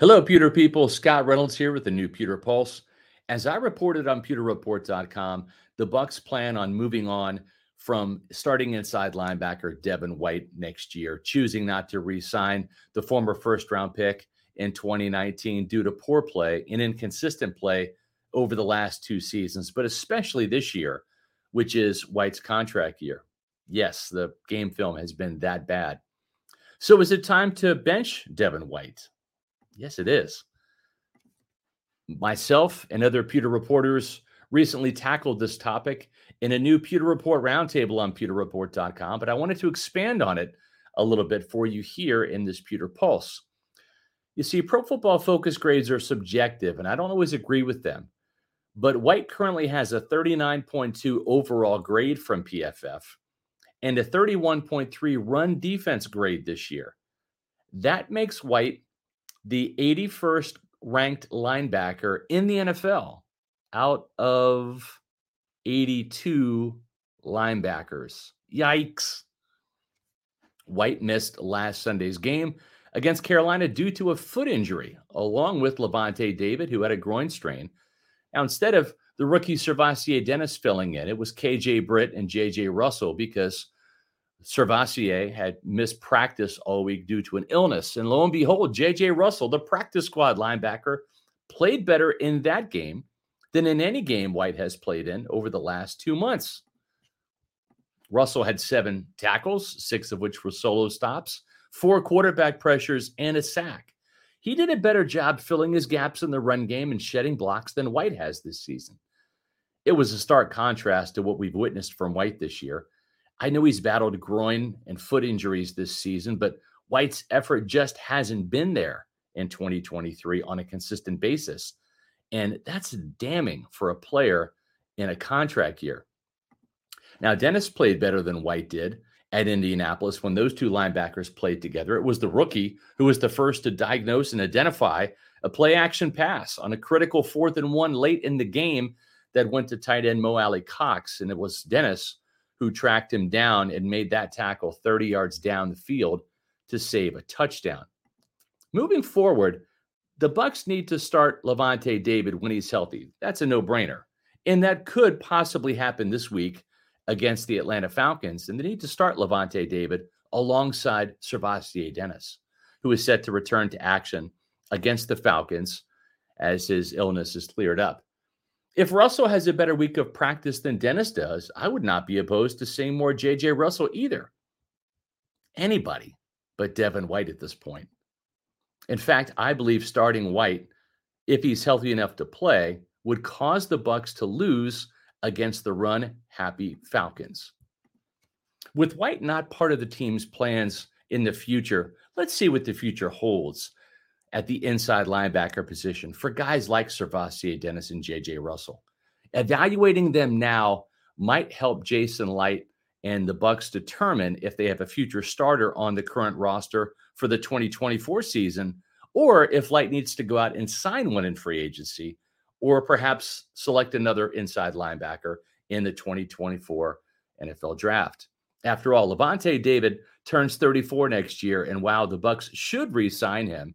Hello, pewter people. Scott Reynolds here with the new Pewter Pulse. As I reported on pewterreport.com, the Bucs plan on moving on from starting inside linebacker Devin White next year, choosing not to re-sign the former first-round pick in 2019 due to poor play and inconsistent play over the last two seasons, but especially this year, which is White's contract year. Yes, the game film has been that bad. So is it time to bench Devin White? Yes, it is. Myself and other pewter reporters recently tackled this topic in a new Pewter Report roundtable on pewterreport.com, but I wanted to expand on it a little bit for you here in this Pewter Pulse. You see, pro football focus grades are subjective, and I don't always agree with them. But White currently has a 39.2 overall grade from PFF and a 31.3 run defense grade this year. That makes White the 81st ranked linebacker in the NFL out of 82 linebackers. Yikes. White missed last Sunday's game against Carolina due to a foot injury, along with Lavonte David, who had a groin strain. Now, instead of the rookie SirVocea Dennis filling in, it was KJ Britt and JJ Russell because SirVocea had missed practice all week due to an illness. And lo and behold, JJ Russell, the practice squad linebacker, played better in that game than in any game White has played in over the last two months. Russell had seven tackles, six of which were solo stops, four quarterback pressures, and a sack. He did a better job filling his gaps in the run game and shedding blocks than White has this season. It was a stark contrast to what we've witnessed from White this year. I know he's battled groin and foot injuries this season, but White's effort just hasn't been there in 2023 on a consistent basis. And that's damning for a player in a contract year. Now, Dennis played better than White did at Indianapolis when those two linebackers played together. It was the rookie who was the first to diagnose and identify a play action pass on a critical fourth and one late in the game that went to tight end Mo Alie-Cox. And it was Dennis who tracked him down and made that tackle 30 yards down the field to save a touchdown. Moving forward, the Bucs need to start Lavonte David when he's healthy. That's a no-brainer. And that could possibly happen this week against the Atlanta Falcons. And they need to start Lavonte David alongside SirVocea Dennis, who is set to return to action against the Falcons as his illness is cleared up. If Russell has a better week of practice than Dennis does, I would not be opposed to seeing more JJ Russell either. Anybody but Devin White at this point. In fact, I believe starting White, if he's healthy enough to play, would cause the Bucs to lose against the run happy Falcons. With White not part of the team's plans in the future, let's see what the future holds at the inside linebacker position for guys like SirVocea Dennis and JJ Russell. Evaluating them now might help Jason Licht and the Bucs determine if they have a future starter on the current roster for the 2024 season or if Licht needs to go out and sign one in free agency or perhaps select another inside linebacker in the 2024 NFL draft. After all, Lavonte David turns 34 next year, and while the Bucs should re-sign him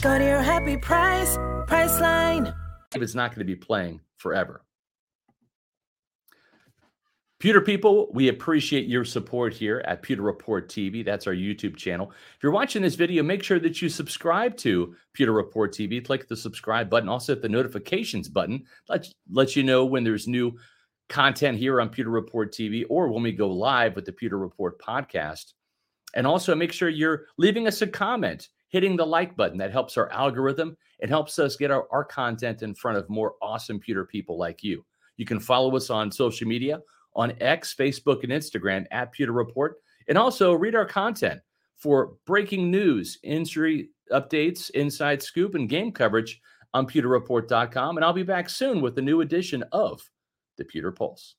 Go to your happy price, Priceline. David's not going to be playing forever. Pewter people, we appreciate your support here at Pewter Report TV. That's our YouTube channel. If you're watching this video, make sure that you subscribe to Pewter Report TV. Click the subscribe button. Also, hit the notifications button. Let, let you know when there's new content here on Pewter Report TV or when we go live with the Pewter Report podcast. And also, make sure you're leaving us a comment, hitting the like button. That helps our algorithm. It helps us get our, our content in front of more awesome Pewter people like you. You can follow us on social media on X, Facebook, and Instagram at Pewter Report. And also read our content for breaking news, injury updates, inside scoop, and game coverage on pewterreport.com. And I'll be back soon with a new edition of the Pewter Pulse.